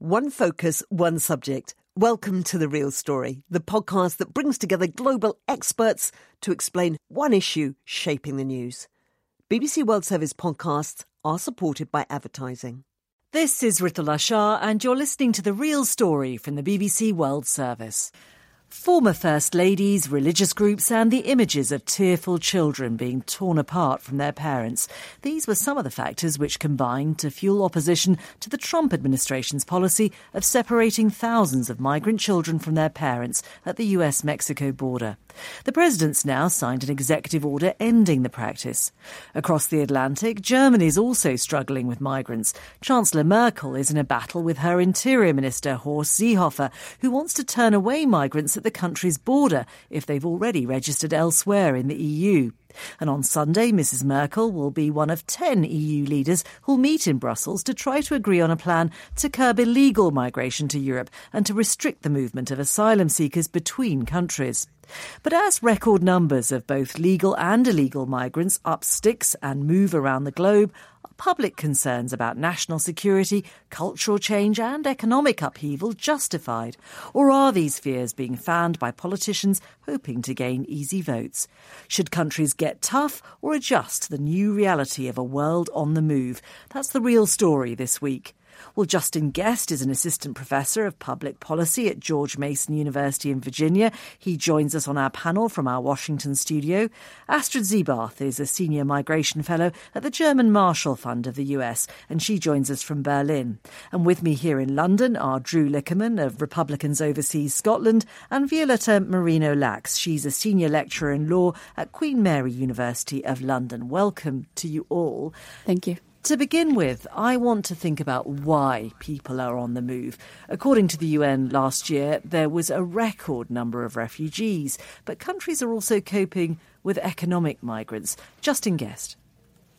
One focus, one subject. Welcome to The Real Story, the podcast that brings together global experts to explain one issue shaping the news. BBC World Service podcasts are supported by advertising. This is Ritula Shah, and you're listening to The Real Story from the BBC World Service. Former First Ladies, religious groups, and the images of tearful children being torn apart from their parents. These were some of the factors which combined to fuel opposition to the Trump administration's policy of separating thousands of migrant children from their parents at the US Mexico border. The president's now signed an executive order ending the practice. Across the Atlantic, Germany is also struggling with migrants. Chancellor Merkel is in a battle with her Interior Minister Horst Seehofer, who wants to turn away migrants at the country's border if they've already registered elsewhere in the EU. And on Sunday, Mrs. Merkel will be one of 10 EU leaders who'll meet in Brussels to try to agree on a plan to curb illegal migration to Europe and to restrict the movement of asylum seekers between countries. But as record numbers of both legal and illegal migrants up sticks and move around the globe, public concerns about national security, cultural change, and economic upheaval justified? Or are these fears being fanned by politicians hoping to gain easy votes? Should countries get tough or adjust to the new reality of a world on the move? That's the real story this week. Well, Justin Gest is an assistant professor of public policy at George Mason University in Virginia. He joins us on our panel from our Washington studio. Astrid Ziebarth is a senior migration fellow at the German Marshall Fund of the US, and she joins us from Berlin. And with me here in London are Drew Liquerman of Republicans Overseas Scotland and Violeta Moreno-Lax. She's a senior lecturer in law at Queen Mary University of London. Welcome to you all. Thank you. To begin with, I want to think about why people are on the move. According to the UN last year, there was a record number of refugees, but countries are also coping with economic migrants. Justin Gest.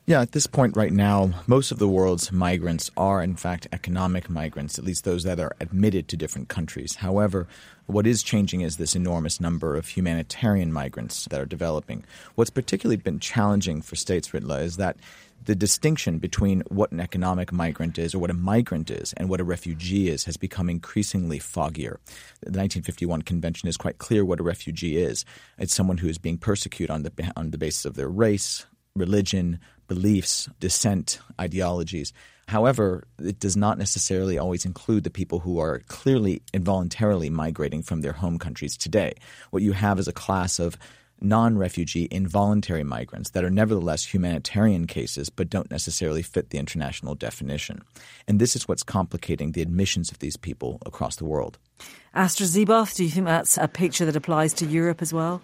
Yeah, at this point right now, most of the world's migrants are, in fact, economic migrants, at least those that are admitted to different countries. However, what is changing is this enormous number of humanitarian migrants that are developing. What's particularly been challenging for states, Ritula, is that the distinction between what an economic migrant is or what a migrant is and what a refugee is has become increasingly foggier. The 1951 convention is quite clear what a refugee is. It's someone who is being persecuted on the on the basis of their race, religion, beliefs, dissent, ideologies. However, it does not necessarily always include the people who are clearly involuntarily migrating from their home countries today. What you have is a class of non refugee involuntary migrants that are nevertheless humanitarian cases but don't necessarily fit the international definition. And this is what's complicating the admissions of these people across the world. Astrid Ziebarth, do you think that's a picture that applies to Europe as well?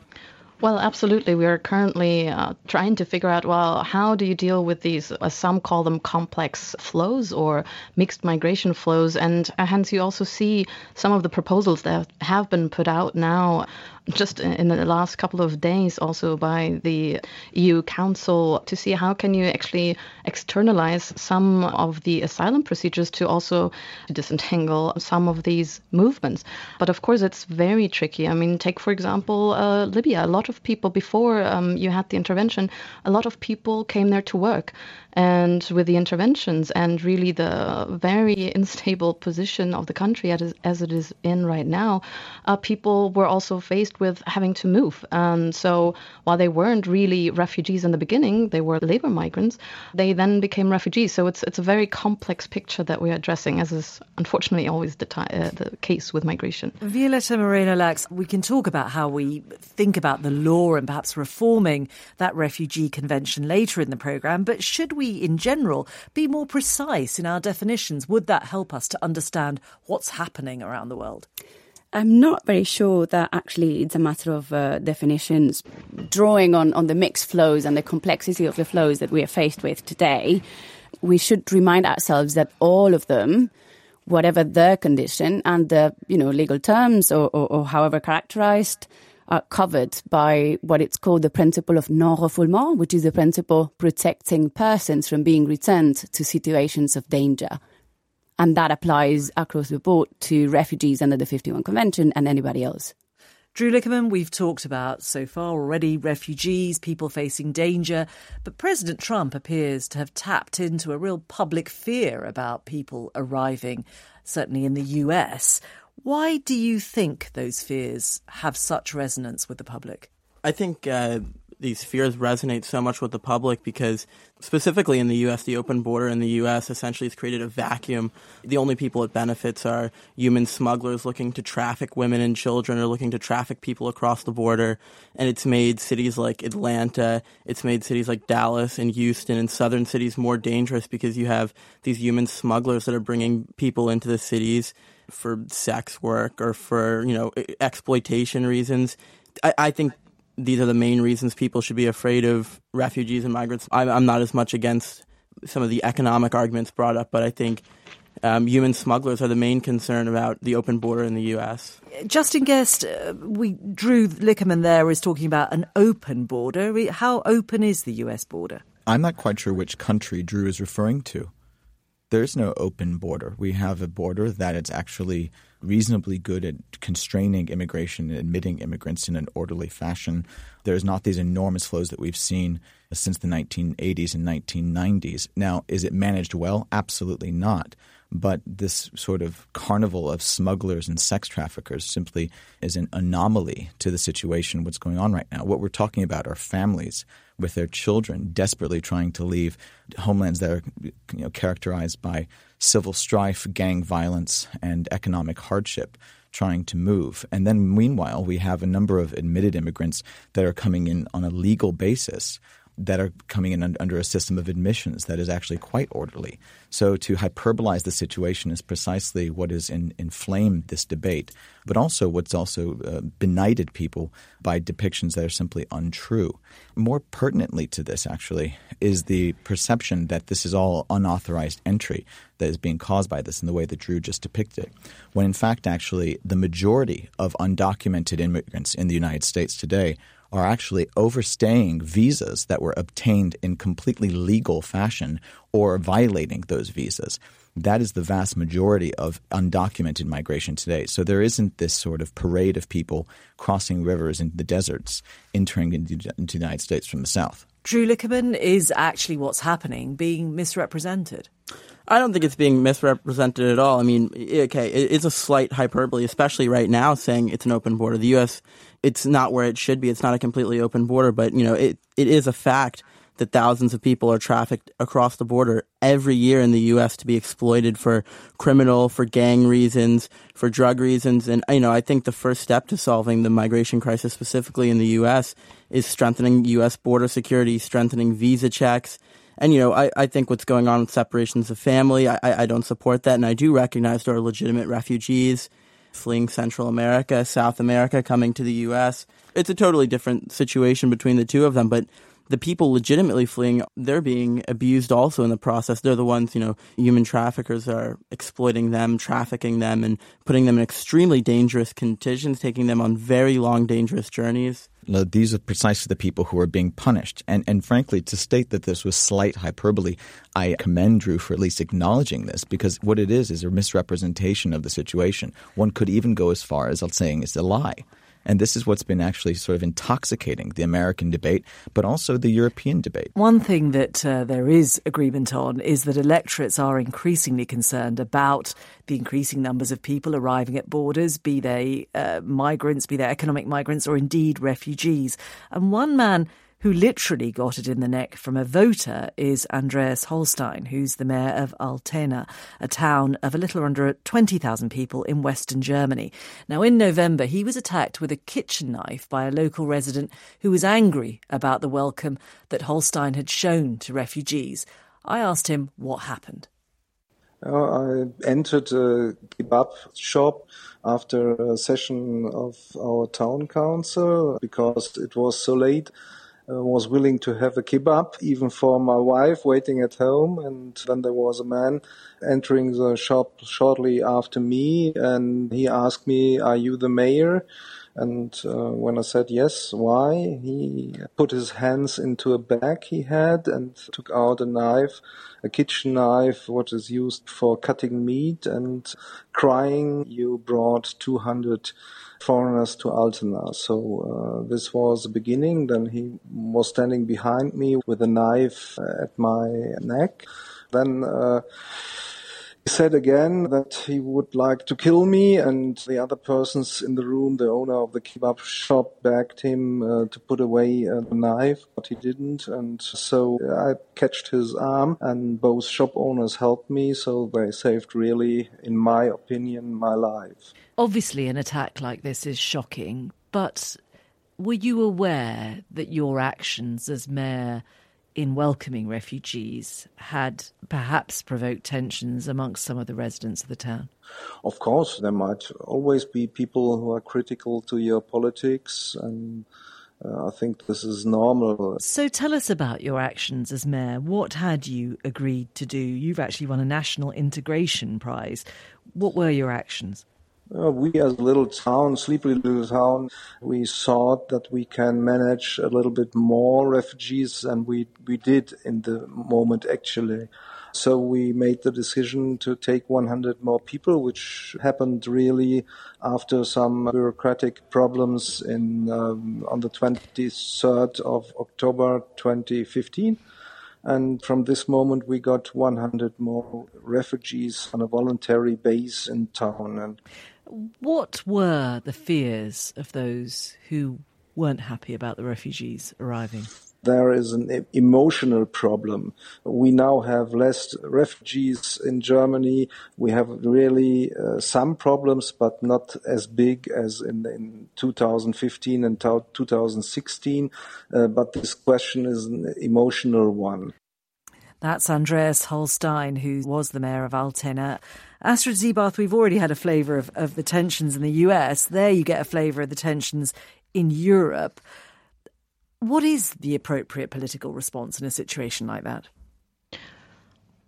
Well, absolutely. We are currently uh, trying to figure out well, how do you deal with these, uh, some call them complex flows or mixed migration flows. And uh, hence, you also see some of the proposals that have been put out now just in the last couple of days also by the EU Council to see how can you actually externalize some of the asylum procedures to also disentangle some of these movements. But of course, it's very tricky. I mean, take for example uh, Libya. A lot of people before um, you had the intervention, a lot of people came there to work, and with the interventions and really the very unstable position of the country as it is in right now, uh, people were also faced with having to move. And so while they weren't really refugees in the beginning, they were labor migrants, they then became refugees. So it's, it's a very complex picture that we're addressing, as is unfortunately always the, uh, the case with migration. Violeta Moreno-Lax, we can talk about how we think about the law and perhaps reforming that refugee convention later in the programme, but should we in general, be more precise in our definitions? Would that help us to understand what's happening around the world? I'm not very sure that actually it's a matter of uh, definitions. Drawing on, on the mixed flows and the complexity of the flows that we are faced with today, we should remind ourselves that all of them, whatever their condition and the you know legal terms or, or, or however characterized, are covered by what it's called the principle of non-refoulement, which is the principle protecting persons from being returned to situations of danger. And that applies across the board to refugees under the 51 Convention and anybody else. Drew Liquerman, we've talked about so far already refugees, people facing danger, but President Trump appears to have tapped into a real public fear about people arriving, certainly in the US. Why do you think those fears have such resonance with the public? I think uh, these fears resonate so much with the public because specifically in the US, the open border in the US essentially has created a vacuum. The only people it benefits are human smugglers looking to traffic women and children or looking to traffic people across the border. And it's made cities like Atlanta, it's made cities like Dallas and Houston and southern cities more dangerous because you have these human smugglers that are bringing people into the cities for sex work or for, you know, exploitation reasons. I, I think these are the main reasons people should be afraid of refugees and migrants. I'm, not as much against some of the economic arguments brought up, but I think um, human smugglers are the main concern about the open border in the U.S. Justin Gest, uh, we Drew Liquerman there is talking about an open border. How open is the U.S. border? I'm not quite sure which country Drew is referring to. There's no open border. We have a border that is actually reasonably good at constraining immigration and admitting immigrants in an orderly fashion. There's not these enormous flows that we've seen since the 1980s and 1990s. Now, is it managed well? Absolutely not. But this sort of carnival of smugglers and sex traffickers simply is an anomaly to the situation, what's going on right now. What we're talking about are families with their children desperately trying to leave homelands that are you know, characterized by civil strife, gang violence, and economic hardship trying to move. And then, meanwhile, we have a number of admitted immigrants that are coming in on a legal basis that are coming in under a system of admissions that is actually quite orderly. So to hyperbolize the situation is precisely what has in, inflamed this debate, but also what's also uh, benighted people by depictions that are simply untrue. More pertinently to this, actually, is the perception that this is all unauthorized entry that is being caused by this in the way that Drew just depicted, it, when in fact, actually, the majority of undocumented immigrants in the United States today are actually overstaying visas that were obtained in completely legal fashion or violating those visas. That is the vast majority of undocumented migration today. So there isn't this sort of parade of people crossing rivers into the deserts, entering into, into the United States from the south. Drew Liquerman is actually what's happening being misrepresented. I don't think it's being misrepresented at all. I mean, okay, it's a slight hyperbole, especially right now, saying it's an open border. The U.S. it's not where it should be. It's not a completely open border, but you know, it it is a fact that thousands of people are trafficked across the border every year in the U.S. to be exploited for criminal, for gang reasons, for drug reasons. And, you know, I think the first step to solving the migration crisis specifically in the U.S. is strengthening U.S. border security, strengthening visa checks, and you know, I, I think what's going on with separations of family, I, I don't support that, and I do recognize there are legitimate refugees fleeing Central America, South America, coming to the U.S. It's a totally different situation between the two of them, but the people legitimately fleeing, they're being abused also in the process. They're the ones, you know, human traffickers are exploiting them, trafficking them, and putting them in extremely dangerous conditions, taking them on very long, dangerous journeys. These are precisely the people who are being punished. And, and frankly, to state that this was slight hyperbole, I commend Drew for at least acknowledging this because what it is is a misrepresentation of the situation. One could even go as far as saying it's a lie. And this is what's been actually sort of intoxicating the American debate, but also the European debate. One thing that uh, there is agreement on is that electorates are increasingly concerned about the increasing numbers of people arriving at borders, be they uh, migrants, be they economic migrants, or indeed refugees. And one man who literally got it in the neck from a voter is Andreas Hollstein, who's the mayor of Altena, a town of a little under 20,000 people in western Germany. Now, in November, he was attacked with a kitchen knife by a local resident who was angry about the welcome that Hollstein had shown to refugees. I asked him what happened. I entered a kebab shop after a session of our town council because it was so late was willing to have a kebab, even for my wife waiting at home. And then there was a man entering the shop shortly after me, and he asked me, "Are you the mayor?" And uh, when I said yes, why? He put his hands into a bag he had and took out a knife, a kitchen knife, what is used for cutting meat, and crying, "You brought 200." Foreigners to Altena. So uh, this was the beginning. Then he was standing behind me with a knife at my neck. Then uh, he said again that he would like to kill me, and the other persons in the room, the owner of the kebab shop, begged him uh, to put away uh, the knife, but he didn't. And so I catched his arm, and both shop owners helped me, so they saved, really, in my opinion, my life. Obviously, an attack like this is shocking, but were you aware that your actions as mayor? in welcoming refugees had perhaps provoked tensions amongst some of the residents of the town? Of course, there might always be people who are critical to your politics, and uh, I think this is normal. So tell us about your actions as mayor. What had you agreed to do? You've actually won a national integration prize. What were your actions? We as a little town, sleepy little town, we thought that we can manage a little bit more refugees and we, we did in the moment actually. So we made the decision to take 100 more people, which happened really after some bureaucratic problems in um, on the 23rd of October 2015. And from this moment, we got 100 more refugees on a voluntary base in town. And what were the fears of those who weren't happy about the refugees arriving? There is an emotional problem. We now have less refugees in Germany. We have really uh, some problems, but not as big as in, in 2015 and 2016. Uh, but this question is an emotional one. That's Andreas Hollstein, who was the mayor of Altena. Astrid Ziebarth, we've already had a flavour of, of the tensions in the US. There you get a flavour of the tensions in Europe. What is the appropriate political response in a situation like that?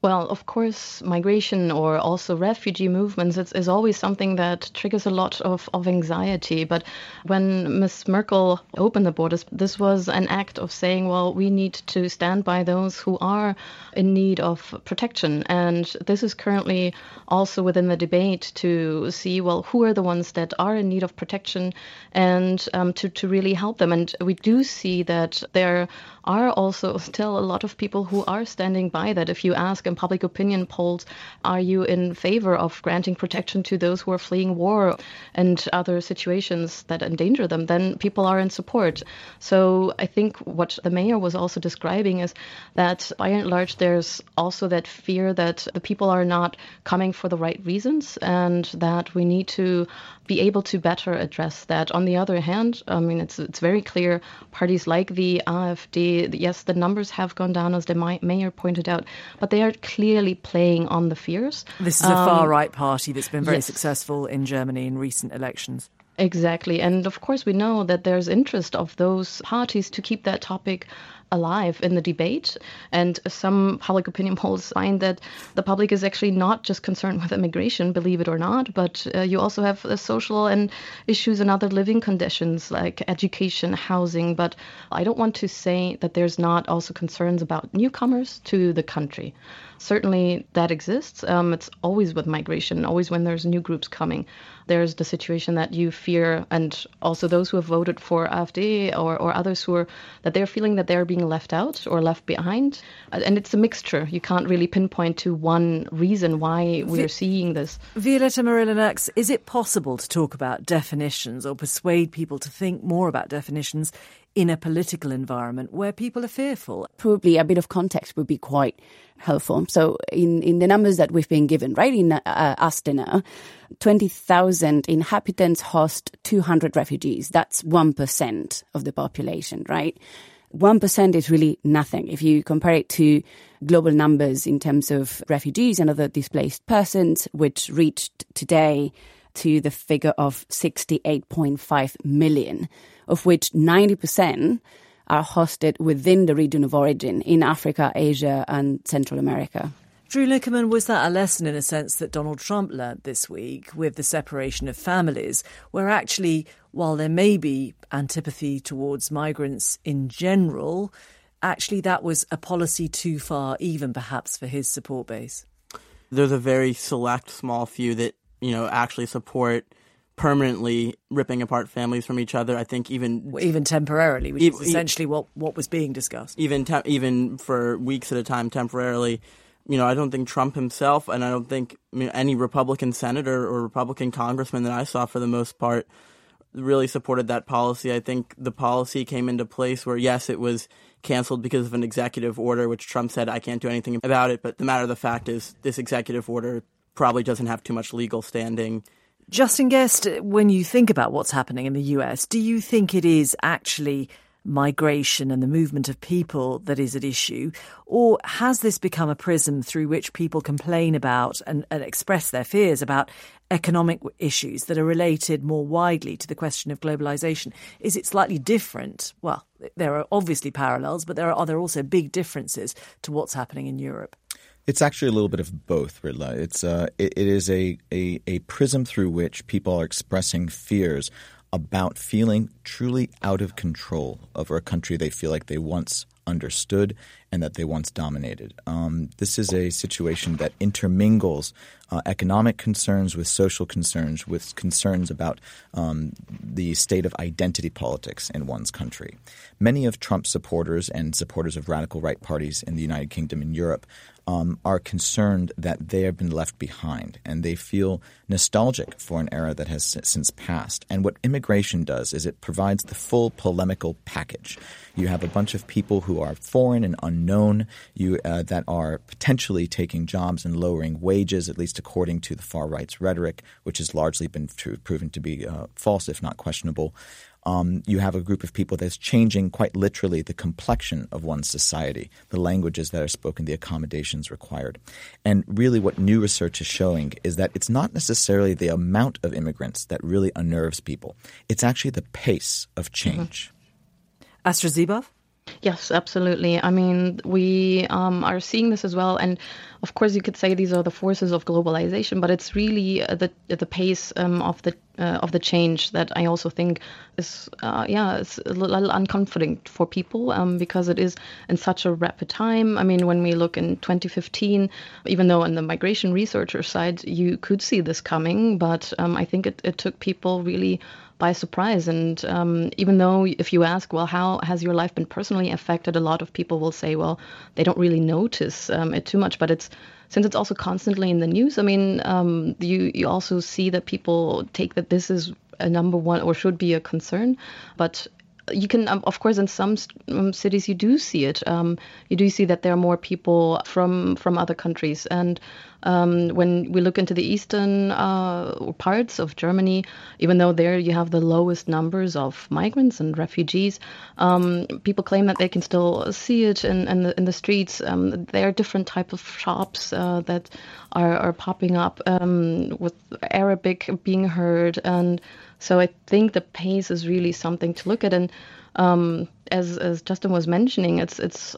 Well, of course, migration or also refugee movements it's, is always something that triggers a lot of, of anxiety. But when Ms. Merkel opened the borders, this was an act of saying, well, we need to stand by those who are in need of protection. And this is currently also within the debate to see, well, who are the ones that are in need of protection and um, to, to really help them. And we do see that there are also still a lot of people who are standing by that. If you ask in public opinion polls, are you in favor of granting protection to those who are fleeing war and other situations that endanger them, then people are in support. So I think what the mayor was also describing is that by and large, there's also that fear that the people are not coming for the right reasons and that we need to be able to better address that. On the other hand, I mean, it's it's very clear parties like the AfD, yes, the numbers have gone down, as the mayor pointed out, but they are clearly playing on the fears. This is a um, far right party that's been very yes. successful in Germany in recent elections. Exactly. And of course, we know that there's interest of those parties to keep that topic alive in the debate. And some public opinion polls find that the public is actually not just concerned with immigration, believe it or not, but uh, you also have uh, social and issues and other living conditions like education, housing. But I don't want to say that there's not also concerns about newcomers to the country certainly that exists. Um, it's always with migration, always when there's new groups coming. There's the situation that you fear, and also those who have voted for AfD or, or others who are that they're feeling that they're being left out or left behind. And it's a mixture. You can't really pinpoint to one reason why we're seeing this. Violeta Moreno-Lax, is it possible to talk about definitions or persuade people to think more about definitions in a political environment where people are fearful. Probably a bit of context would be quite helpful. So, in, in the numbers that we've been given, right, in uh, Astana, 20,000 inhabitants host 200 refugees. That's 1% of the population, right? 1% is really nothing. If you compare it to global numbers in terms of refugees and other displaced persons, which reached today to the figure of 68.5 million of which 90% are hosted within the region of origin in Africa, Asia, and Central America. Drew Liquerman, was that a lesson in a sense that Donald Trump learnt this week with the separation of families, where actually, while there may be antipathy towards migrants in general, actually that was a policy too far, even perhaps for his support base? There's a very select, small few that, you know, actually support permanently ripping apart families from each other. I think even even temporarily, which is essentially what, what was being discussed. Even te- even for weeks at a time, temporarily you know, I don't think Trump himself, and I don't think I mean, any Republican senator or Republican congressman that I saw, for the most part, really supported that policy. I think the policy came into place where, yes, it was canceled because of an executive order, which Trump said, I can't do anything about it. But the matter of the fact is, this executive order probably doesn't have too much legal standing. Justin Gest, when you think about what's happening in the US, do you think it is actually migration and the movement of people that is at issue? Or has this become a prism through which people complain about and, and, express their fears about economic issues that are related more widely to the question of globalization? Is it slightly different? Well, there are obviously parallels, but there are, are there also big differences to what's happening in Europe? It's actually a little bit of both, Ritula. It's uh, it, it is a, a, a prism through which people are expressing fears about feeling truly out of control over a country they feel like they once understood and that they once dominated. Um, this is a situation that intermingles uh, economic concerns with social concerns, with concerns about um, the state of identity politics in one's country. Many of Trump's supporters and supporters of radical right parties in the United Kingdom and Europe um, are concerned that they have been left behind and they feel nostalgic for an era that has since passed. And what immigration does is it provides the full polemical package. You have a bunch of people who are foreign and unknown, you, uh, that are potentially taking jobs and lowering wages, at least according to the far right's rhetoric, which has largely been proven to be uh, false, if not questionable um, you have a group of people that's changing quite literally the complexion of one's society, the languages that are spoken, the accommodations required. And really, what new research is showing is that it's not necessarily the amount of immigrants that really unnerves people, it's actually the pace of change. Mm-hmm. Astrid Ziebarth? Yes, absolutely. I mean, we um, are seeing this as well, and of course, you could say these are the forces of globalization, but it's really uh, the the pace um, of the uh, of the change that I also think is uh, yeah, it's a little uncomforting for people um, because it is in such a rapid time. I mean, when we look in 2015, even though on the migration researcher side you could see this coming, but um, I think it, it took people really by surprise. And um, even though if you ask, well, how has your life been personally affected, a lot of people will say, well, they don't really notice um, it too much. But it's since it's also constantly in the news. I mean, um, you you also see that people take that this is a number one or should be a concern, but you can, um, of course, in some um, cities you do see it. Um, you do see that there are more people from from other countries, and um, when we look into the eastern uh, parts of Germany, even though there you have the lowest numbers of migrants and refugees, um, people claim that they can still see it in, in, the, in the streets. There are different type of shops uh, that are, are popping up with Arabic being heard and so I think the pace is really something to look at. And um, as as Justin was mentioning, it's it's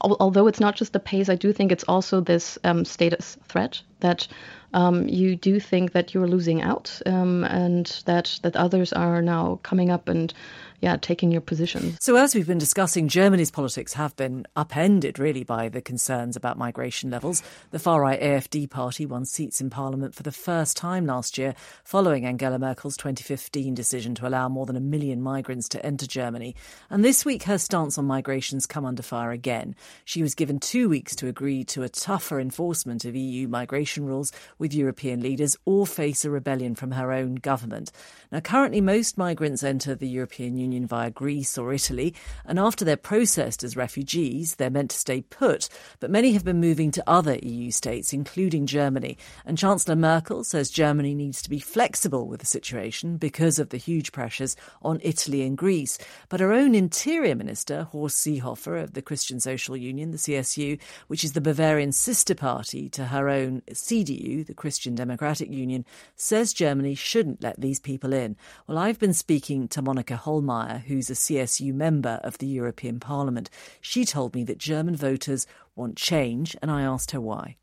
although it's not just the pace, I do think it's also this um, status threat that um, you do think that you're losing out um, and that that others are now coming up and yeah, taking your position. So, as we've been discussing, Germany's politics have been upended really by the concerns about migration levels. The far right AFD party won seats in parliament for the first time last year, following Angela Merkel's 2015 decision to allow more than a million migrants to enter Germany. And this week, her stance on migration's come under fire again. She was given two weeks to agree to a tougher enforcement of EU migration rules with European leaders or face a rebellion from her own government. Now, currently, most migrants enter the European Union via Greece or Italy, and after they're processed as refugees, they're meant to stay put. But many have been moving to other EU states, including Germany. And Chancellor Merkel says Germany needs to be flexible with the situation because of the huge pressures on Italy and Greece. But her own Interior Minister, Horst Seehofer of the Christian Social Union, the CSU, which is the Bavarian sister party to her own CDU, the Christian Democratic Union, says Germany shouldn't let these people in. Well, I've been speaking to Monika Hohlmeier who's a CSU member of the European Parliament. She told me that German voters want change, and I asked her why.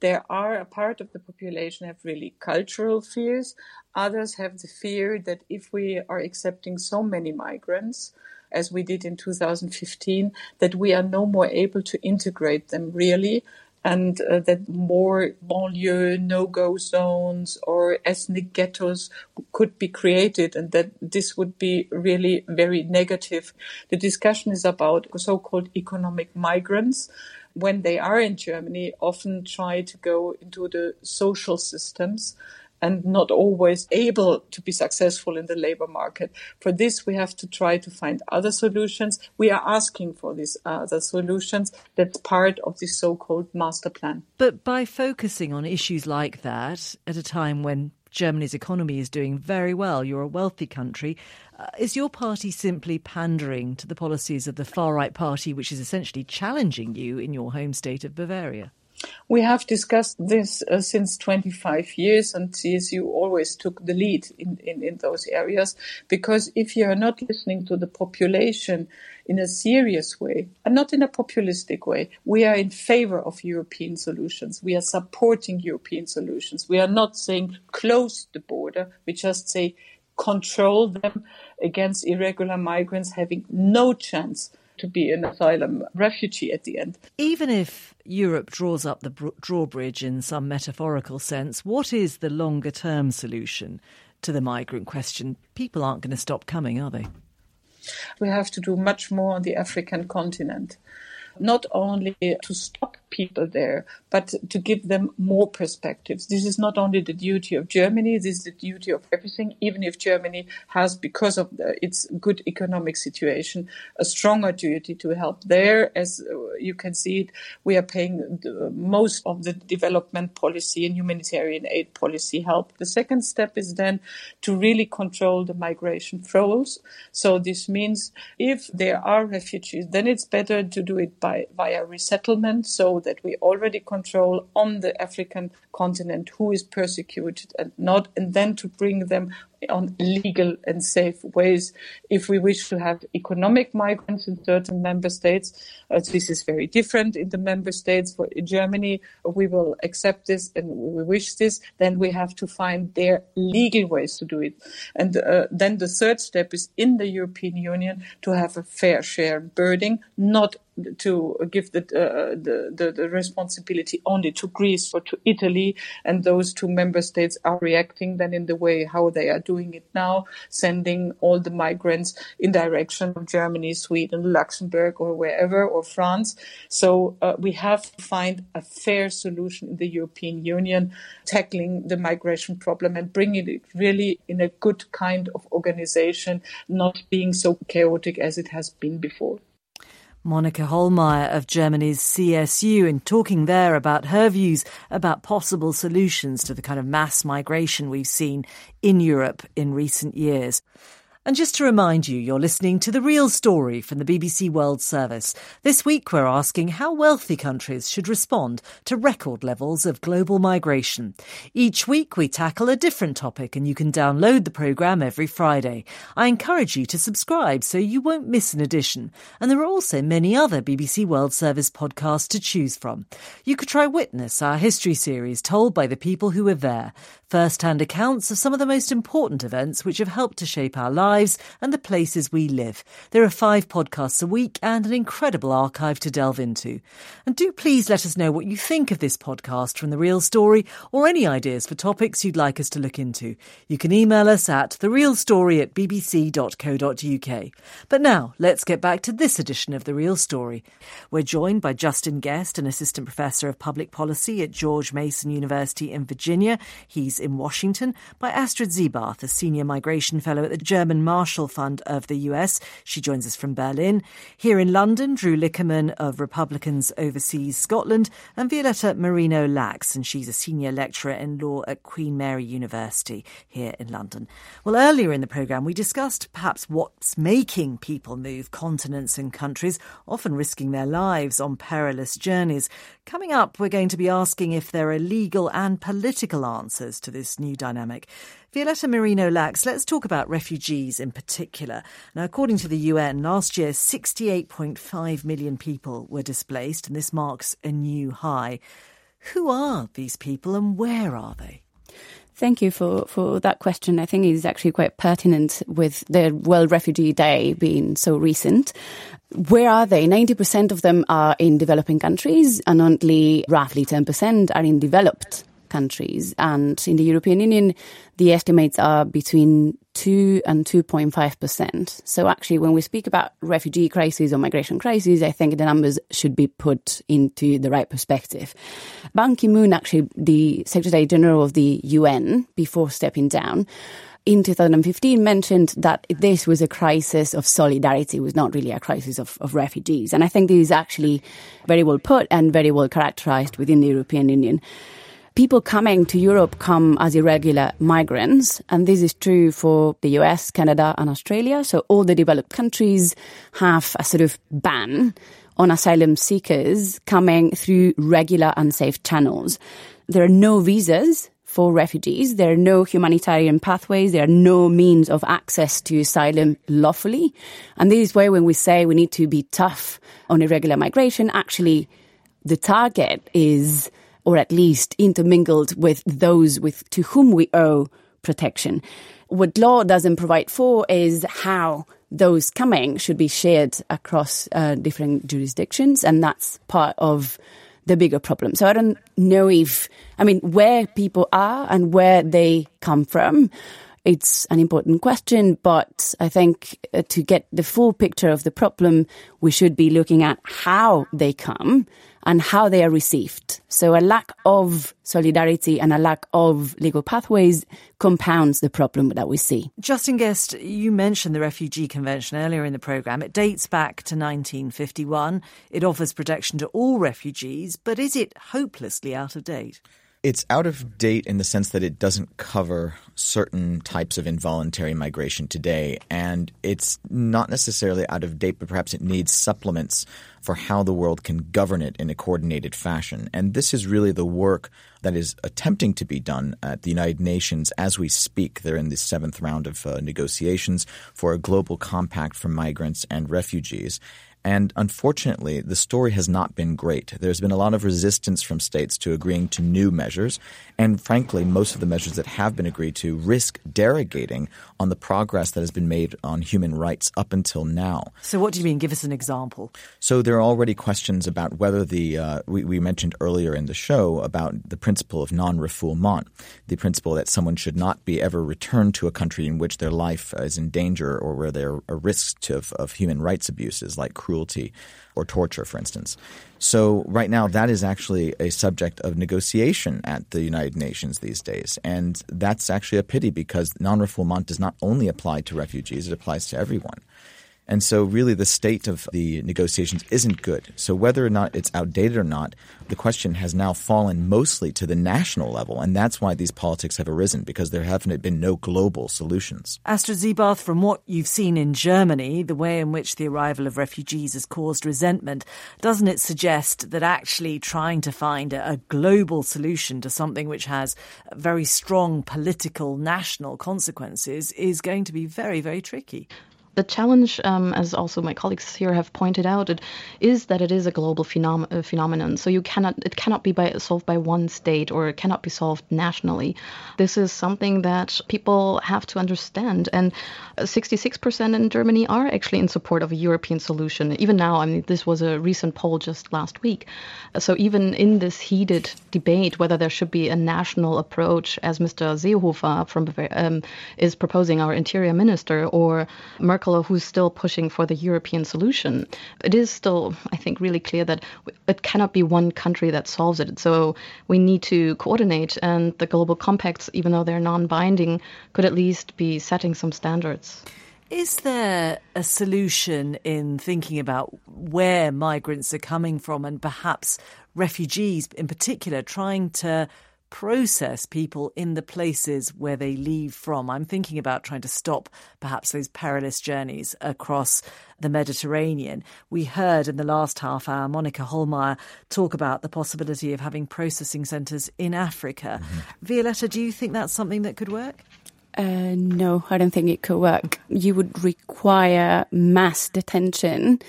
There are a part of the population have really cultural fears. Others have the fear that if we are accepting so many migrants, as we did in 2015, that we are no more able to integrate them really and uh, that more banlieue no-go zones or ethnic ghettos could be created and that this would be really very negative. The discussion is about so-called economic migrants. When they are in Germany, often try to go into the social systems and not always able to be successful in the labor market. For this, we have to try to find other solutions. We are asking for these other solutions. That's part of the so-called master plan. But by focusing on issues like that at a time when Germany's economy is doing very well, you're a wealthy country, uh, is your party simply pandering to the policies of the far right party, which is essentially challenging you in your home state of Bavaria? We have discussed this uh, since 25 years, and CSU always took the lead in, in, in those areas. Because if you are not listening to the population in a serious way, and not in a populistic way, we are in favor of European solutions. We are supporting European solutions. We are not saying close the border. We just say control them against irregular migrants having no chance to be an asylum refugee at the end. Even if Europe draws up the drawbridge in some metaphorical sense, what is the longer term solution to the migrant question? People aren't going to stop coming, are they? We have to do much more on the African continent not only to stop people there, but to give them more perspectives. This is not only the duty of Germany, this is the duty of everything, even if Germany has, because of the, its good economic situation, a stronger duty to help there. As uh, you can see we are paying most of the development policy and humanitarian aid policy help. The second step is then to really control the migration flows. So this means if there are refugees, then it's better to do it by via resettlement so that we already control on the African continent who is persecuted and not, and then to bring them on legal and safe ways. If we wish to have economic migrants in certain member states, uh, this is very different in the member states. For Germany, we will accept this and we wish this. Then we have to find their legal ways to do it. And uh, then the third step is in the European Union to have a fair share burden, not to give the, uh, the, the, the responsibility only to Greece or to Italy, and those two member states are reacting then in the way how they are doing it now, sending all the migrants in direction of Germany, Sweden, Luxembourg, or wherever, or France. So uh, we have to find a fair solution in the European Union, tackling the migration problem and bringing it really in a good kind of organization, not being so chaotic as it has been before. Monika Hohlmeier of Germany's CSU in talking there about her views about possible solutions to the kind of mass migration we've seen in Europe in recent years. And just to remind you, you're listening to The Real Story from the BBC World Service. This week, we're asking how wealthy countries should respond to record levels of global migration. Each week, we tackle a different topic, and you can download the programme every Friday. I encourage you to subscribe so you won't miss an edition. And there are also many other BBC World Service podcasts to choose from. You could try Witness, our history series told by the people who were there first hand accounts of some of the most important events which have helped to shape our lives and the places we live. There are five podcasts a week and an incredible archive to delve into. And do please let us know what you think of this podcast from The Real Story or any ideas for topics you'd like us to look into. You can email us at therealstory at bbc.co.uk. But now, let's get back to this edition of The Real Story. We're joined by Justin Gest, an assistant professor of public policy at George Mason University in Virginia. He's in Washington by Astrid Ziebarth, a senior migration fellow at the German Marshall Fund of the US. She joins us from Berlin. Here in London, Drew Liquerman of Republicans Overseas Scotland and Violeta Moreno-Lax, and she's a senior lecturer in law at Queen Mary University here in London. Well, earlier in the programme, we discussed perhaps what's making people move continents and countries, often risking their lives on perilous journeys. Coming up, we're going to be asking if there are legal and political answers to this new dynamic. Violeta Moreno-Lax, let's talk about refugees in particular. Now, according to the UN, last year 68.5 million people were displaced, and this marks a new high. Who are these people and where are they? Thank you for, for that question. I think is actually quite pertinent with the World Refugee Day being so recent. Where are they? 90% of them are in developing countries and only roughly 10% are in developed countries. And in the European Union, the estimates are between 2 and 2.5%. So actually, when we speak about refugee crises or migration crises, I think the numbers should be put into the right perspective. Ban Ki-moon, actually the Secretary General of the UN, before stepping down, in 2015 mentioned that this was a crisis of solidarity, it was not really a crisis of, of, refugees. And I think this is actually very well put and very well characterized within the European Union people coming to Europe come as irregular migrants, and this is true for the US, Canada, and Australia. So all the developed countries have a sort of ban on asylum seekers coming through regular unsafe channels. There are no visas for refugees. There are no humanitarian pathways. There are no means of access to asylum lawfully. And this is why when we say we need to be tough on irregular migration, actually the target is or at least intermingled with those with to whom we owe protection. What law doesn't provide for is how those coming should be shared across uh, different jurisdictions, and that's part of the bigger problem. So I don't know if, I mean, where people are and where they come from. It's an important question, but I think uh, to get the full picture of the problem, we should be looking at how they come and how they are received. So a lack of solidarity and a lack of legal pathways compounds the problem that we see. Justin Gest, you mentioned the Refugee Convention earlier in the programme. It dates back to 1951. It offers protection to all refugees, but is it hopelessly out of date? It's out of date in the sense that it doesn't cover certain types of involuntary migration today. And it's not necessarily out of date, but perhaps it needs supplements for how the world can govern it in a coordinated fashion. And this is really the work that is attempting to be done at the United Nations as we speak. They're in the seventh round of uh, negotiations for a global compact for migrants and refugees. And unfortunately, the story has not been great. There's been a lot of resistance from states to agreeing to new measures. And frankly, most of the measures that have been agreed to risk derogating on the progress that has been made on human rights up until now. So, what do you mean? Give us an example. So, there are already questions about whether the, uh, we, we mentioned earlier in the show about the principle of non refoulement, the principle that someone should not be ever returned to a country in which their life is in danger or where there are risks to, of, of human rights abuses like cruelty or torture, for instance. So, right now, that is actually a subject of negotiation at the United Nations these days. And that's actually a pity because non refoulement does not only apply to refugees, it applies to everyone. And so, really, the state of the negotiations isn't good. So, whether or not it's outdated or not, the question has now fallen mostly to the national level. And that's why these politics have arisen, because there haven't been no global solutions. Astrid Ziebarth, from what you've seen in Germany, the way in which the arrival of refugees has caused resentment, doesn't it suggest that actually trying to find a global solution to something which has very strong political national consequences is going to be very, very tricky? The challenge, um, as also my colleagues here have pointed out, it is that it is a global phenom- uh, phenomenon. So you cannot, it cannot be by, solved by one state or it cannot be solved nationally. This is something that people have to understand. And 66% in Germany are actually in support of a European solution. Even now, I mean, this was a recent poll just last week. So even in this heated debate whether there should be a national approach, as Mr. Seehofer from um, is proposing, our interior minister, or Merkel Who's still pushing for the European solution, it is still, I think, really clear that it cannot be one country that solves it. So we need to coordinate, and the global compacts, even though they're non binding, could at least be setting some standards. Is there a solution in thinking about where migrants are coming from and perhaps refugees in particular, trying to process people in the places where they leave from. I'm thinking about trying to stop perhaps those perilous journeys across the Mediterranean. We heard in the last half hour Monika Hohlmeier talk about the possibility of having processing centres in Africa. Mm-hmm. Violeta, do you think that's something that could work? Uh, no, I don't think it could work. You would require mass detention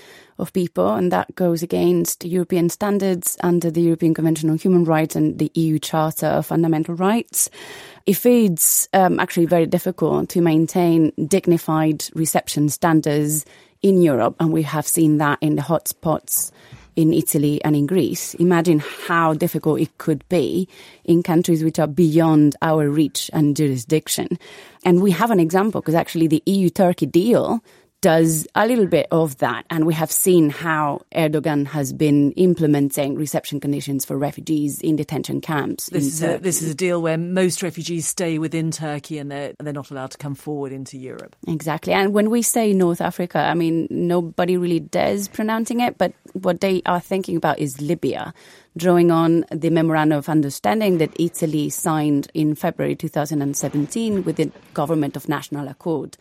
of people, and that goes against European standards under the European Convention on Human Rights and the EU Charter of Fundamental Rights. It it's um, actually very difficult to maintain dignified reception standards in Europe, and we have seen that in the hotspots in Italy and in Greece. Imagine how difficult it could be in countries which are beyond our reach and jurisdiction. And we have an example because actually the EU Turkey deal does a little bit of that. And we have seen how Erdogan has been implementing reception conditions for refugees in detention camps. This, is a, this is a deal where most refugees stay within Turkey and they're, they're not allowed to come forward into Europe. Exactly. And when we say North Africa, I mean, nobody really dares pronouncing it, but what they are thinking about is Libya drawing on the memorandum of understanding that Italy signed in February 2017 with the government of national accord.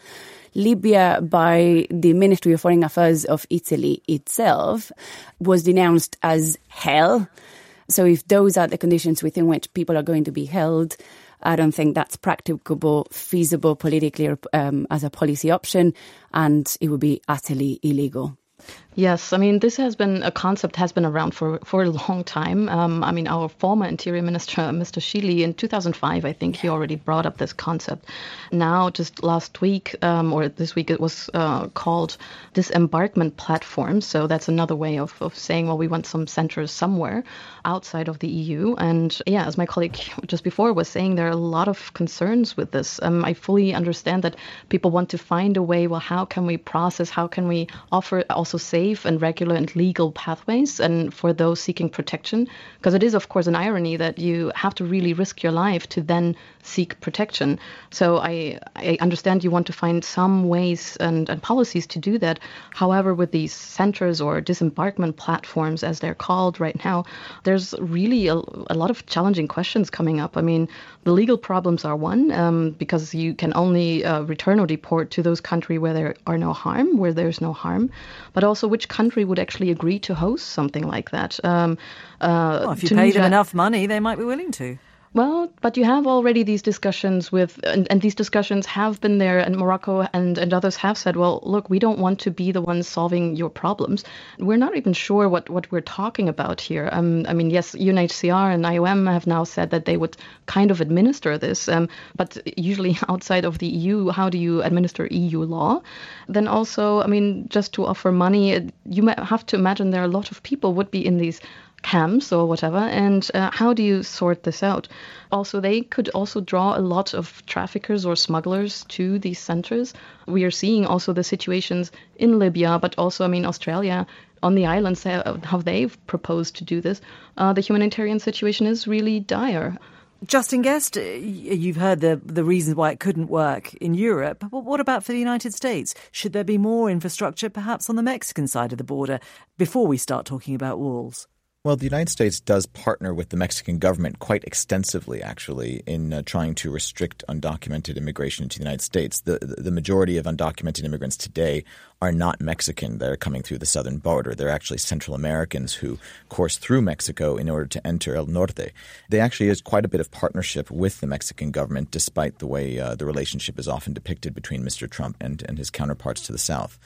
Libya by the Ministry of Foreign Affairs of Italy itself was denounced as hell. So if those are the conditions within which people are going to be held, I don't think that's practicable, feasible politically um, as a policy option, and it would be utterly illegal. Yes, I mean this has been a concept has been around for for a long time. Um, I mean our former Interior Minister, Mr. Schily, in 2005, I think he already brought up this concept. Now, just last week um, or this week, it was uh, called disembarkment platform. So that's another way of, of saying, well, we want some centers somewhere outside of the EU. And yeah, as my colleague just before was saying, there are a lot of concerns with this. Um, I fully understand that people want to find a way. Well, how can we process? How can we offer also safe and regular and legal pathways and for those seeking protection. Because it is, of course, an irony that you have to really risk your life to then seek protection. So I, I understand you want to find some ways and, and policies to do that. However, with these centers or disembarkment platforms, as they're called right now, there's really a, a lot of challenging questions coming up. I mean, the legal problems are one, um, because you can only uh, return or deport to those countries where there are no harm, where there's no harm, but also which country would actually agree to host something like that. Um, uh, well, if you Tunisia, pay them enough money, they might be willing to. Well, but you have already these discussions with, and, and, these discussions have been there, and Morocco and, and others have said, well, look, we don't want to be the ones solving your problems. We're not even sure what, what we're talking about here. Um, I mean, yes, UNHCR and IOM have now said that they would kind of administer this, um, but usually outside of the EU, how do you administer EU law? Then also, I mean, just to offer money, you have to imagine there are a lot of people would be in these camps or whatever and uh, how do you sort this out also they could also draw a lot of traffickers or smugglers to these centers we are seeing also the situations in libya but also i mean australia on the islands how they've proposed to do this uh, the humanitarian situation is really dire Justin Gest, uh, you've heard the the reasons why it couldn't work in Europe. But what about for the United States? Should there be more infrastructure, perhaps on the Mexican side of the border, before we start talking about walls? Well, the United States does partner with the Mexican government quite extensively, actually, in uh, trying to restrict undocumented immigration into the United States. The, the majority of undocumented immigrants today are not Mexican that are coming through the southern border. They're actually Central Americans who course through Mexico in order to enter El Norte. There actually is quite a bit of partnership with the Mexican government, despite the way uh, the relationship is often depicted between Mr. Trump and, and his counterparts to the south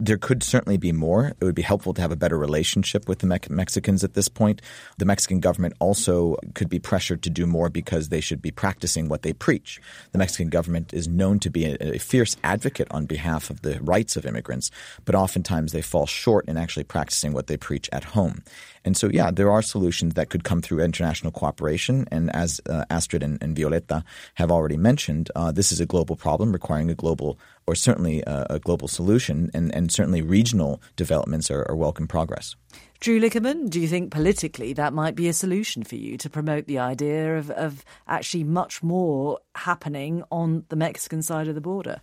there could certainly be more. It would be helpful to have a better relationship with the Me- Mexicans at this point. The Mexican government also could be pressured to do more because they should be practicing what they preach. The Mexican government is known to be a, a fierce advocate on behalf of the rights of immigrants, but oftentimes they fall short in actually practicing what they preach at home. And so, yeah, there are solutions that could come through international cooperation. And as uh, Astrid and, and, Violeta have already mentioned, uh, this is a global problem requiring a global, or certainly a, a global solution, and, and certainly regional developments are, are welcome progress. Drew Liquerman, do you think politically that might be a solution for you to promote the idea of, of actually much more happening on the Mexican side of the border?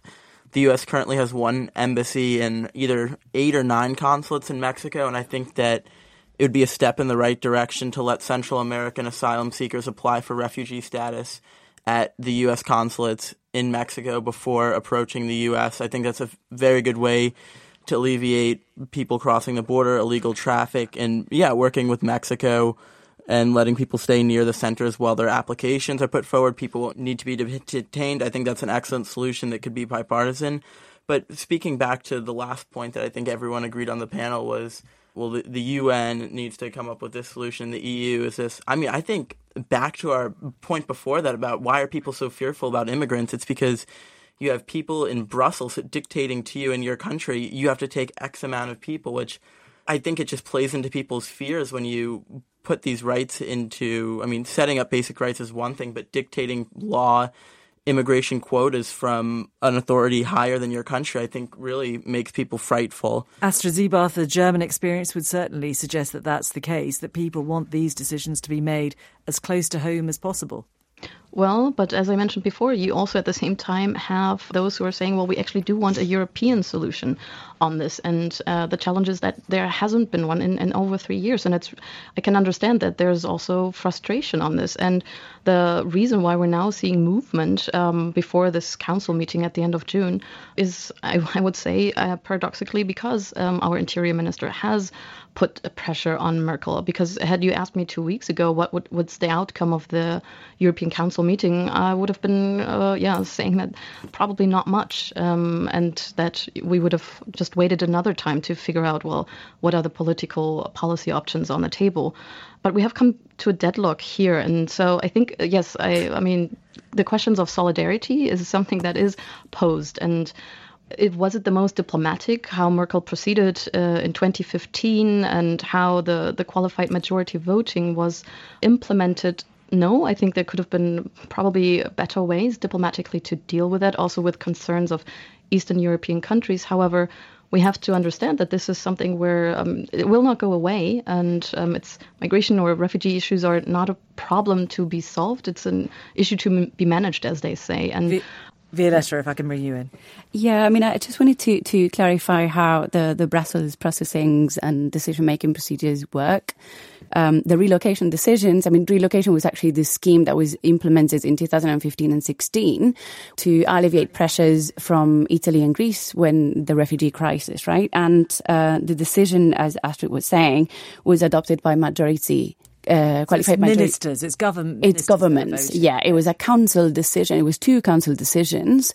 The U.S. currently has one embassy and either eight or nine consulates in Mexico, and I think that it would be a step in the right direction to let Central American asylum seekers apply for refugee status at the U.S. consulates in Mexico before approaching the U.S. I think that's a very good way to alleviate people crossing the border, illegal traffic, and yeah, working with Mexico and letting people stay near the centers while their applications are put forward. People need to be detained. I think that's an excellent solution that could be bipartisan. But speaking back to the last point that I think everyone agreed on the panel was, well, the, the UN needs to come up with this solution. The EU is this. I mean, I think back to our point before that about why are people so fearful about immigrants? It's because you have people in Brussels dictating to you in your country, you have to take X amount of people, which I think it just plays into people's fears when you put these rights into, I mean, setting up basic rights is one thing, but dictating law, immigration quotas from an authority higher than your country, I think really makes people frightful. Astrid Ziebarth, the German experience would certainly suggest that that's the case, that people want these decisions to be made as close to home as possible. Well, but as I mentioned before, you also at the same time have those who are saying, well, we actually do want a European solution on this. And uh, the challenge is that there hasn't been one in, in over three years. And it's I can understand that there's also frustration on this. And the reason why we're now seeing movement um, before this council meeting at the end of June is, I, I would say, uh, paradoxically, because um, our interior minister has put a pressure on Merkel. Because had you asked me two weeks ago what would, what's the outcome of the European Council meeting, I would have been, uh, yeah, saying that probably not much, um, and that we would have just waited another time to figure out, well, what are the political policy options on the table. But we have come to a deadlock here, and so I think, yes, I, I mean, the questions of solidarity is something that is posed, and it was it the most diplomatic how Merkel proceeded uh, in 2015 and how the, the qualified majority voting was implemented. No, I think there could have been probably better ways diplomatically to deal with that, also with concerns of Eastern European countries. However, we have to understand that this is something where um, it will not go away, and um, it's migration or refugee issues are not a problem to be solved. It's an issue to m- be managed, as they say. And Violeta, if I can bring you in. Yeah, I mean, I just wanted to, to clarify how the, the Brussels processings and decision making procedures work. Um, the relocation decisions, I mean, relocation was actually the scheme that was implemented in 2015 and 16 to alleviate pressures from Italy and Greece when the refugee crisis, right? And uh, the decision, as Astrid was saying, was adopted by majority uh, qualified so it's ministers, it's government. It's governments. Yeah, it was a council decision. It was two council decisions.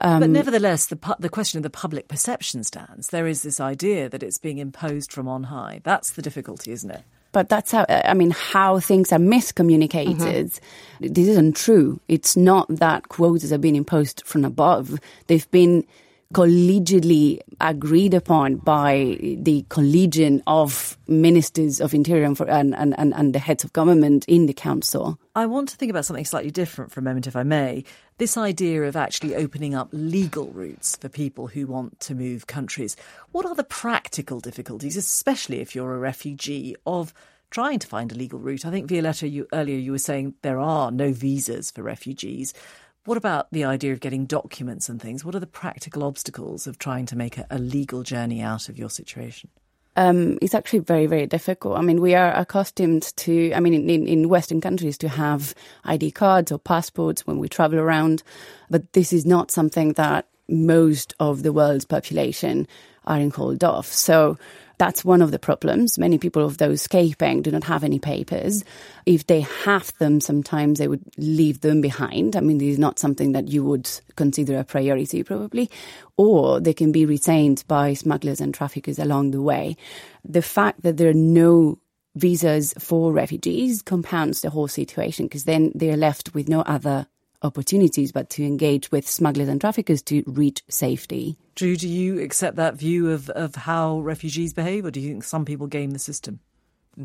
Um, but nevertheless, the the question of the public perception stands. There is this idea that it's being imposed from on high. That's the difficulty, isn't it? But that's how, I mean, how things are miscommunicated. Mm-hmm. This isn't true. It's not that quotas have been imposed from above. They've been collegially agreed upon by the collegium of ministers of interior and, and, and, and, the heads of government in the council. I want to think about something slightly different for a moment, if I may. This idea of actually opening up legal routes for people who want to move countries. What are the practical difficulties, especially if you're a refugee, of trying to find a legal route? I think, Violeta, you, earlier you were saying there are no visas for refugees. What about the idea of getting documents and things? What are the practical obstacles of trying to make a, a legal journey out of your situation? Um, it's actually very, very difficult. I mean, we are accustomed to, I mean, in, in Western countries to have ID cards or passports when we travel around, but this is not something that most of the world's population are in hold of. So that's one of the problems. Many people of those escaping do not have any papers. If they have them, sometimes they would leave them behind. I mean, this is not something that you would consider a priority, probably. Or they can be retained by smugglers and traffickers along the way. The fact that there are no visas for refugees compounds the whole situation because then they're left with no other opportunities but to engage with smugglers and traffickers to reach safety. Drew, do you accept that view of, of how refugees behave, or do you think some people game the system?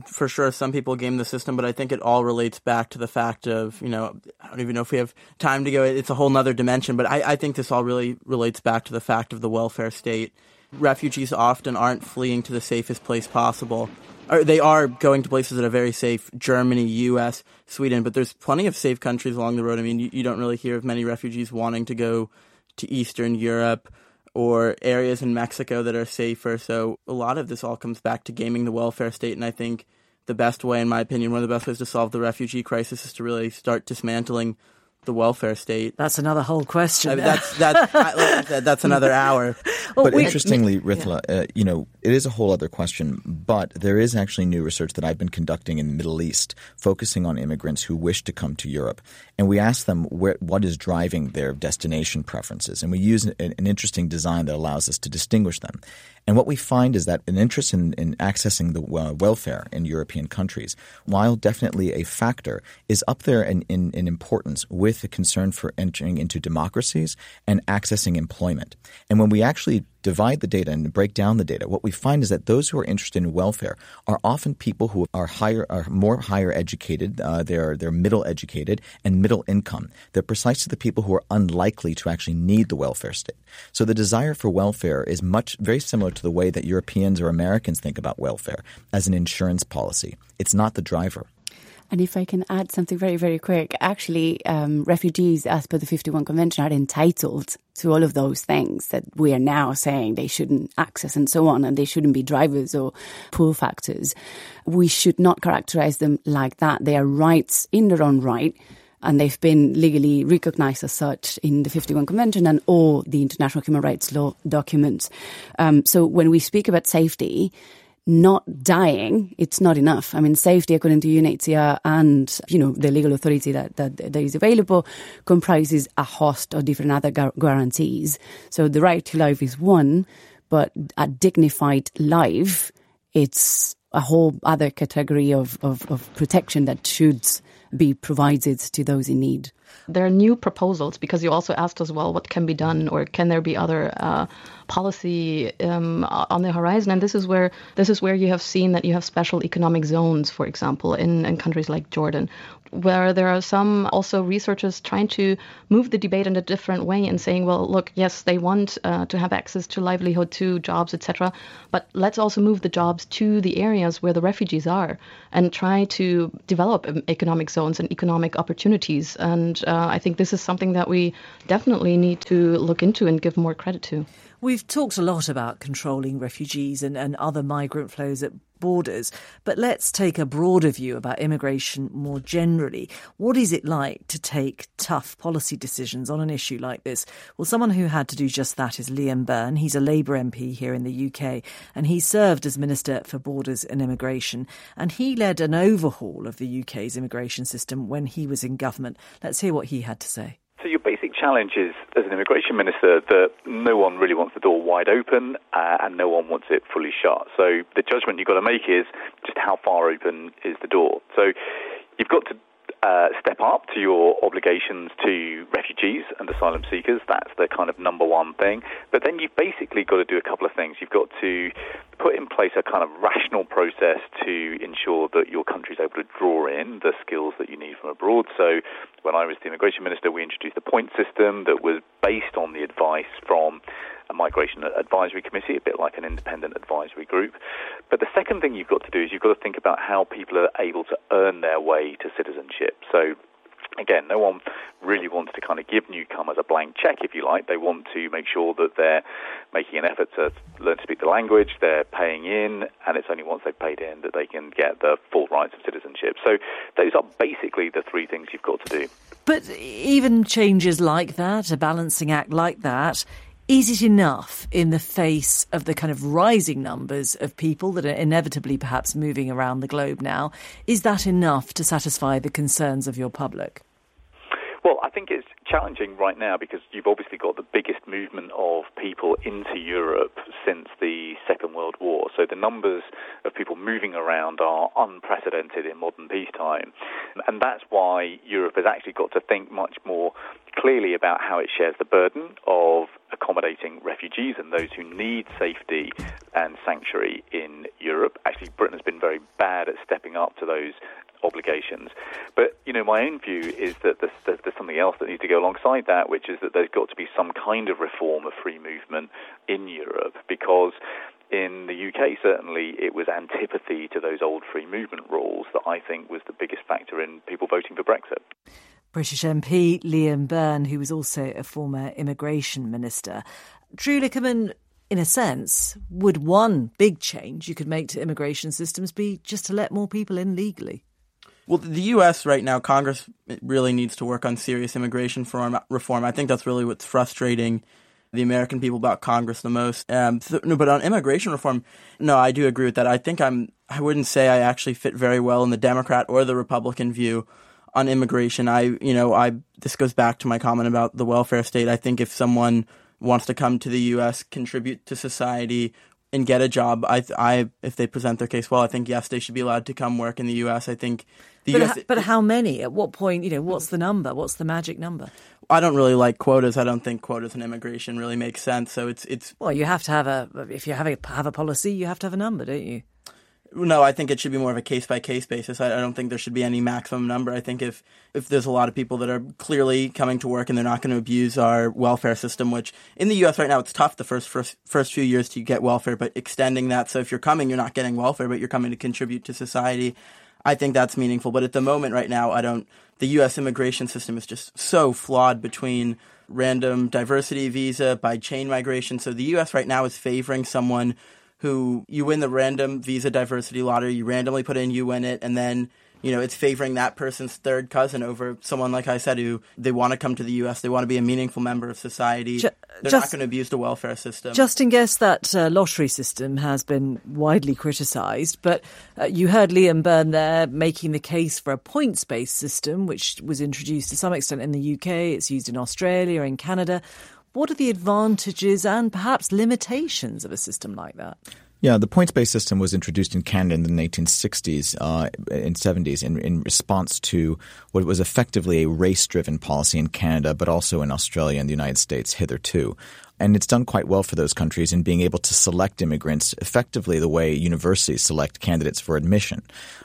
For sure, some people game the system, but I think it all relates back to the fact of, you know, I don't even know if we have time to go. It's a whole nother dimension, but I, I think this all really relates back to the fact of the welfare state. Refugees often aren't fleeing to the safest place possible they are going to places that are very safe Germany, US, Sweden, but there's plenty of safe countries along the road. I mean, you, you don't really hear of many refugees wanting to go to Eastern Europe or areas in Mexico that are safer. So a lot of this all comes back to gaming the welfare state. And I think the best way, in my opinion, one of the best ways to solve the refugee crisis is to really start dismantling the welfare state. That's another whole question. I mean, that's that's I that's another hour. Well, but we, interestingly, Ritula, yeah. uh, you know, it is a whole other question. But there is actually new research that I've been conducting in the Middle East, focusing on immigrants who wish to come to Europe, and we ask them where, what is driving their destination preferences, and we use an, an interesting design that allows us to distinguish them. And what we find is that an interest in, in accessing the uh, welfare in European countries, while definitely a factor, is up there in, in, in importance with the concern for entering into democracies and accessing employment. And when we actually divide the data and break down the data, what we find is that those who are interested in welfare are often people who are higher, are more higher educated. Uh, they're they're middle educated and middle income. They're precisely the people who are unlikely to actually need the welfare state. So the desire for welfare is much very similar to the way that Europeans or Americans think about welfare as an insurance policy. It's not the driver. And if I can add something very, very quick, actually, um, refugees, as per the 51 Convention, are entitled to all of those things that we are now saying they shouldn't access and so on, and they shouldn't be drivers or pull factors. We should not characterize them like that. They are rights in their own right. And they've been legally recognized as such in the 51 Convention and all the international human rights law documents. Um, so when we speak about safety, not dying, it's not enough. I mean, safety, according to UNHCR uh, and, you know, the legal authority that, that, that is available, comprises a host of different other guarantees. So the right to life is one, but a dignified life, it's a whole other category of, of, of protection that should be provided to those in need. There are new proposals because you also asked as well what can be done or can there be other uh, policy um, on the horizon. And this is where this is where you have seen that you have special economic zones, for example, in, in countries like Jordan, where there are some also researchers trying to move the debate in a different way and saying, well, look, yes, they want uh, to have access to livelihood, to jobs, etc., but let's also move the jobs to the areas where the refugees are and try to develop um, economic zones and economic opportunities. And uh, I think this is something that we definitely need to look into and give more credit to. We've talked a lot about controlling refugees and, and other migrant flows at borders, but let's take a broader view about immigration more generally. What is it like to take tough policy decisions on an issue like this? Well, someone who had to do just that is Liam Byrne. He's a Labour MP here in the UK, and he served as Minister for Borders and Immigration, and he led an overhaul of the UK's immigration system when he was in government. Let's hear what he had to say. So your basic challenge is, as an immigration minister, that no one really wants the door wide open uh, and no one wants it fully shut. So the judgment you've got to make is just how far open is the door. So you've got to uh, step up to your obligations to refugees and asylum seekers. That's the kind of number one thing. But then you've basically got to do a couple of things. You've got to put in place a kind of rational process to ensure that your country is able to draw in the skills that you need from abroad. So when I was the immigration minister, we introduced a point system that was based on the advice from a migration advisory committee, a bit like an independent advisory group. But the second thing you've got to do is you've got to think about how people are able to earn their way to citizenship. So again, no one really wants to kind of give newcomers a blank check, if you like. They want to make sure that they're making an effort to learn to speak the language, they're paying in, and it's only once they've paid in that they can get the full rights of citizenship. So those are basically the three things you've got to do. But even changes like that, a balancing act like that, is it enough in the face of the kind of rising numbers of people that are inevitably perhaps moving around the globe now? Is that enough to satisfy the concerns of your public? Well, I think it's challenging right now because you've obviously got the biggest movement of people into Europe since the Second World War. So the numbers of people moving around are unprecedented in modern peacetime. And that's why Europe has actually got to think much more clearly about how it shares the burden of accommodating refugees and those who need safety and sanctuary in Europe. Actually, Britain has been very bad at stepping up to those obligations. But you know, my own view is that there's, there's, something else that needs to go alongside that, which is that there's got to be some kind of reform of free movement in Europe because. In the UK, certainly, it was antipathy to those old free movement rules that I think was the biggest factor in people voting for Brexit. British MP Liam Byrne, who was also a former immigration minister. Drew Liquerman, in a sense, would one big change you could make to immigration systems be just to let more people in legally? Well, the U.S. right now, Congress really needs to work on serious immigration reform. I think that's really what's frustrating the American people about Congress the most. Um, so, no, but on immigration reform, no, I do agree with that. I think I'm. I wouldn't say I actually fit very well in the Democrat or the Republican view on immigration. I, you know, I this goes back to my comment about the welfare state. I think if someone wants to come to the U.S., contribute to society, and get a job, I, I, if they present their case well, I think yes, they should be allowed to come work in the U.S. I think the but, US, but how many? At what point? You know, what's the number? What's the magic number? I don't really like quotas. I don't think quotas in immigration really make sense. So it's it's. Well, you have to have a if you have a have a policy, you have to have a number, don't you? No, I think it should be more of a case by case basis. I, I, don't think there should be any maximum number. I think if if there's a lot of people that are clearly coming to work and they're not going to abuse our welfare system, which in the U.S. right now it's tough the first first first few years to get welfare, but extending that so if you're coming, you're not getting welfare, but you're coming to contribute to society. I think that's meaningful. But at the moment, right now, I don't. The U.S. immigration system is just so flawed between random diversity visa by chain migration. So the U.S. right now is favoring someone who you win the random visa diversity lottery, you randomly put in, you win it, and then you know, it's favoring that person's third cousin over someone like I said who they want to come to the U.S. They want to be a meaningful member of society. They're just, not going to abuse the welfare system. Justin Gest that uh, lottery system has been widely criticised, but uh, you heard Liam Byrne there making the case for a points-based system, which was introduced to some extent in the UK. It's used in Australia, and Canada. What are the advantages and perhaps limitations of a system like that? Yeah, the points based system was introduced in Canada in the 1960s uh, and 70s in, in response to what was effectively a race driven policy in Canada, but also in Australia and the United States hitherto. And it's done quite well for those countries in being able to select immigrants effectively the way universities select candidates for admission.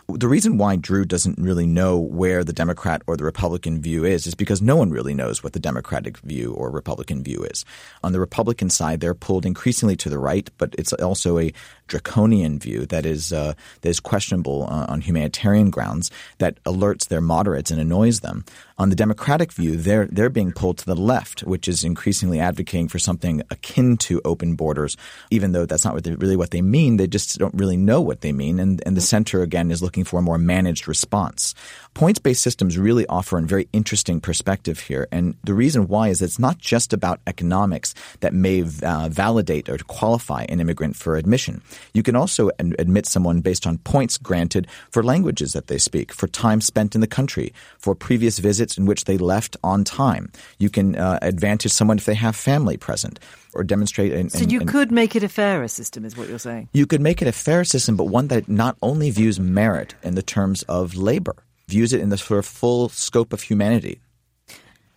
The reason why Drew doesn't really know where the Democrat or the Republican view is is because no one really knows what the Democratic view or Republican view is. On the Republican side, they're pulled increasingly to the right, but it's also a draconian view that is uh, that is questionable uh, on humanitarian grounds that alerts their moderates and annoys them. On the Democratic view, they're they're being pulled to the left, which is increasingly advocating for something akin to open borders, even though that's not what they, really what they mean. They just don't really know what they mean, and and the center again is looking for a more managed response. Points based systems really offer a very interesting perspective here. And the reason why is it's not just about economics that may uh, validate or qualify an immigrant for admission. You can also admit someone based on points granted for languages that they speak, for time spent in the country, for previous visits in which they left on time. You can uh, advantage someone if they have family present or demonstrate. An, so you could make it a fairer system, is what you're saying? You could make it a fair system, but one that not only views merit in the terms of labor views it in the sort of full scope of humanity.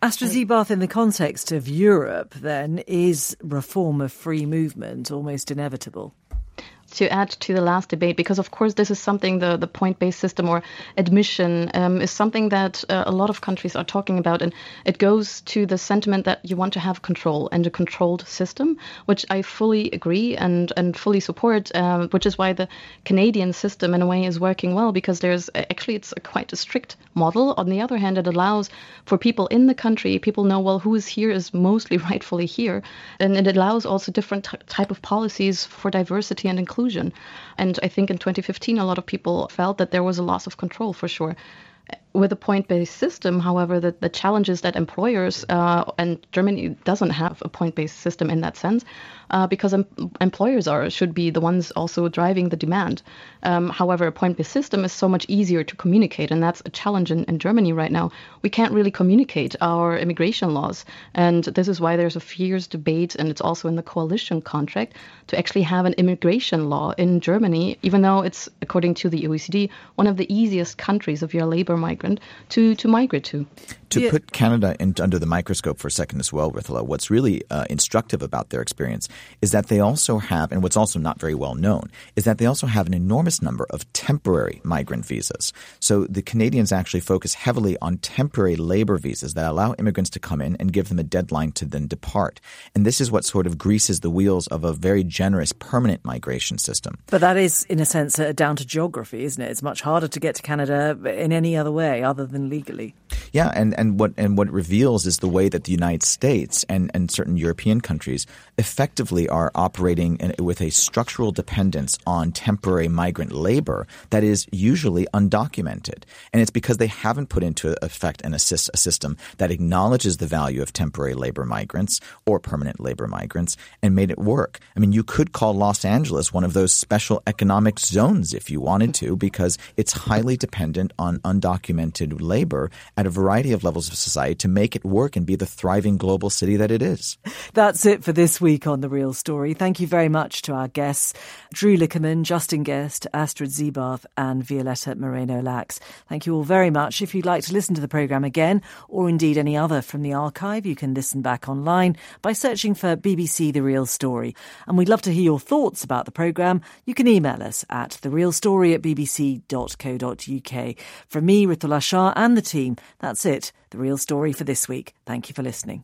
Astrid Ziebarth, in the context of Europe, then, is reform of free movement almost inevitable? To add to the last debate, because of course this is something the, the point based system or admission um, is something that uh, a lot of countries are talking about, and it goes to the sentiment that you want to have control and a controlled system, which I fully agree and and fully support. Um, which is why the Canadian system, in a way, is working well because there's actually it's a quite a strict model. On the other hand, it allows for people in the country, people know well who is here is mostly rightfully here, and it allows also different t- type of policies for diversity and inclusion And I think in 2015, a lot of people felt that there was a loss of control for sure with a point-based system, however, the, the challenge is that employers uh, and Germany doesn't have a point-based system in that sense, uh, because em- employers are should be the ones also driving the demand. Um, however, a point-based system is so much easier to communicate, and that's a challenge in, in Germany right now. We can't really communicate our immigration laws, and this is why there's a fierce debate, and it's also in the coalition contract to actually have an immigration law in Germany, even though it's according to the OECD one of the easiest countries if you're a labor migrant to, to migrate to. To yeah. put Canada in, under the microscope for a second as well, Ritula, what's really uh, instructive about their experience is that they also have, and what's also not very well known, is that they also have an enormous number of temporary migrant visas. So the Canadians actually focus heavily on temporary labor visas that allow immigrants to come in and give them a deadline to then depart. And this is what sort of greases the wheels of a very generous permanent migration system. But that is, in a sense, uh, down to geography, isn't it? It's much harder to get to Canada in any other way other than legally. Yeah, and, and what and what it reveals is the way that the United States and, and certain European countries effectively are operating in, with a structural dependence on temporary migrant labor that is usually undocumented. And it's because they haven't put into effect an assist, a system that acknowledges the value of temporary labor migrants or permanent labor migrants and made it work. I mean, you could call Los Angeles one of those special economic zones if you wanted to, because it's highly dependent on undocumented labor at a variety of levels of society to make it work and be the thriving global city that it is. That's it for this week on The Real Story. Thank you very much to our guests, Drew Liquerman, Justin Gest, Astrid Ziebarth, and Violeta Moreno Lax. Thank you all very much. If you'd like to listen to the programme again, or indeed any other from the archive, you can listen back online by searching for BBC The Real Story. And we'd love to hear your thoughts about the programme. You can email us at therealstory at bbc.co.uk. From me, Ritula Shah, and the team, that's it. The Real Story for this week. Thank you for listening.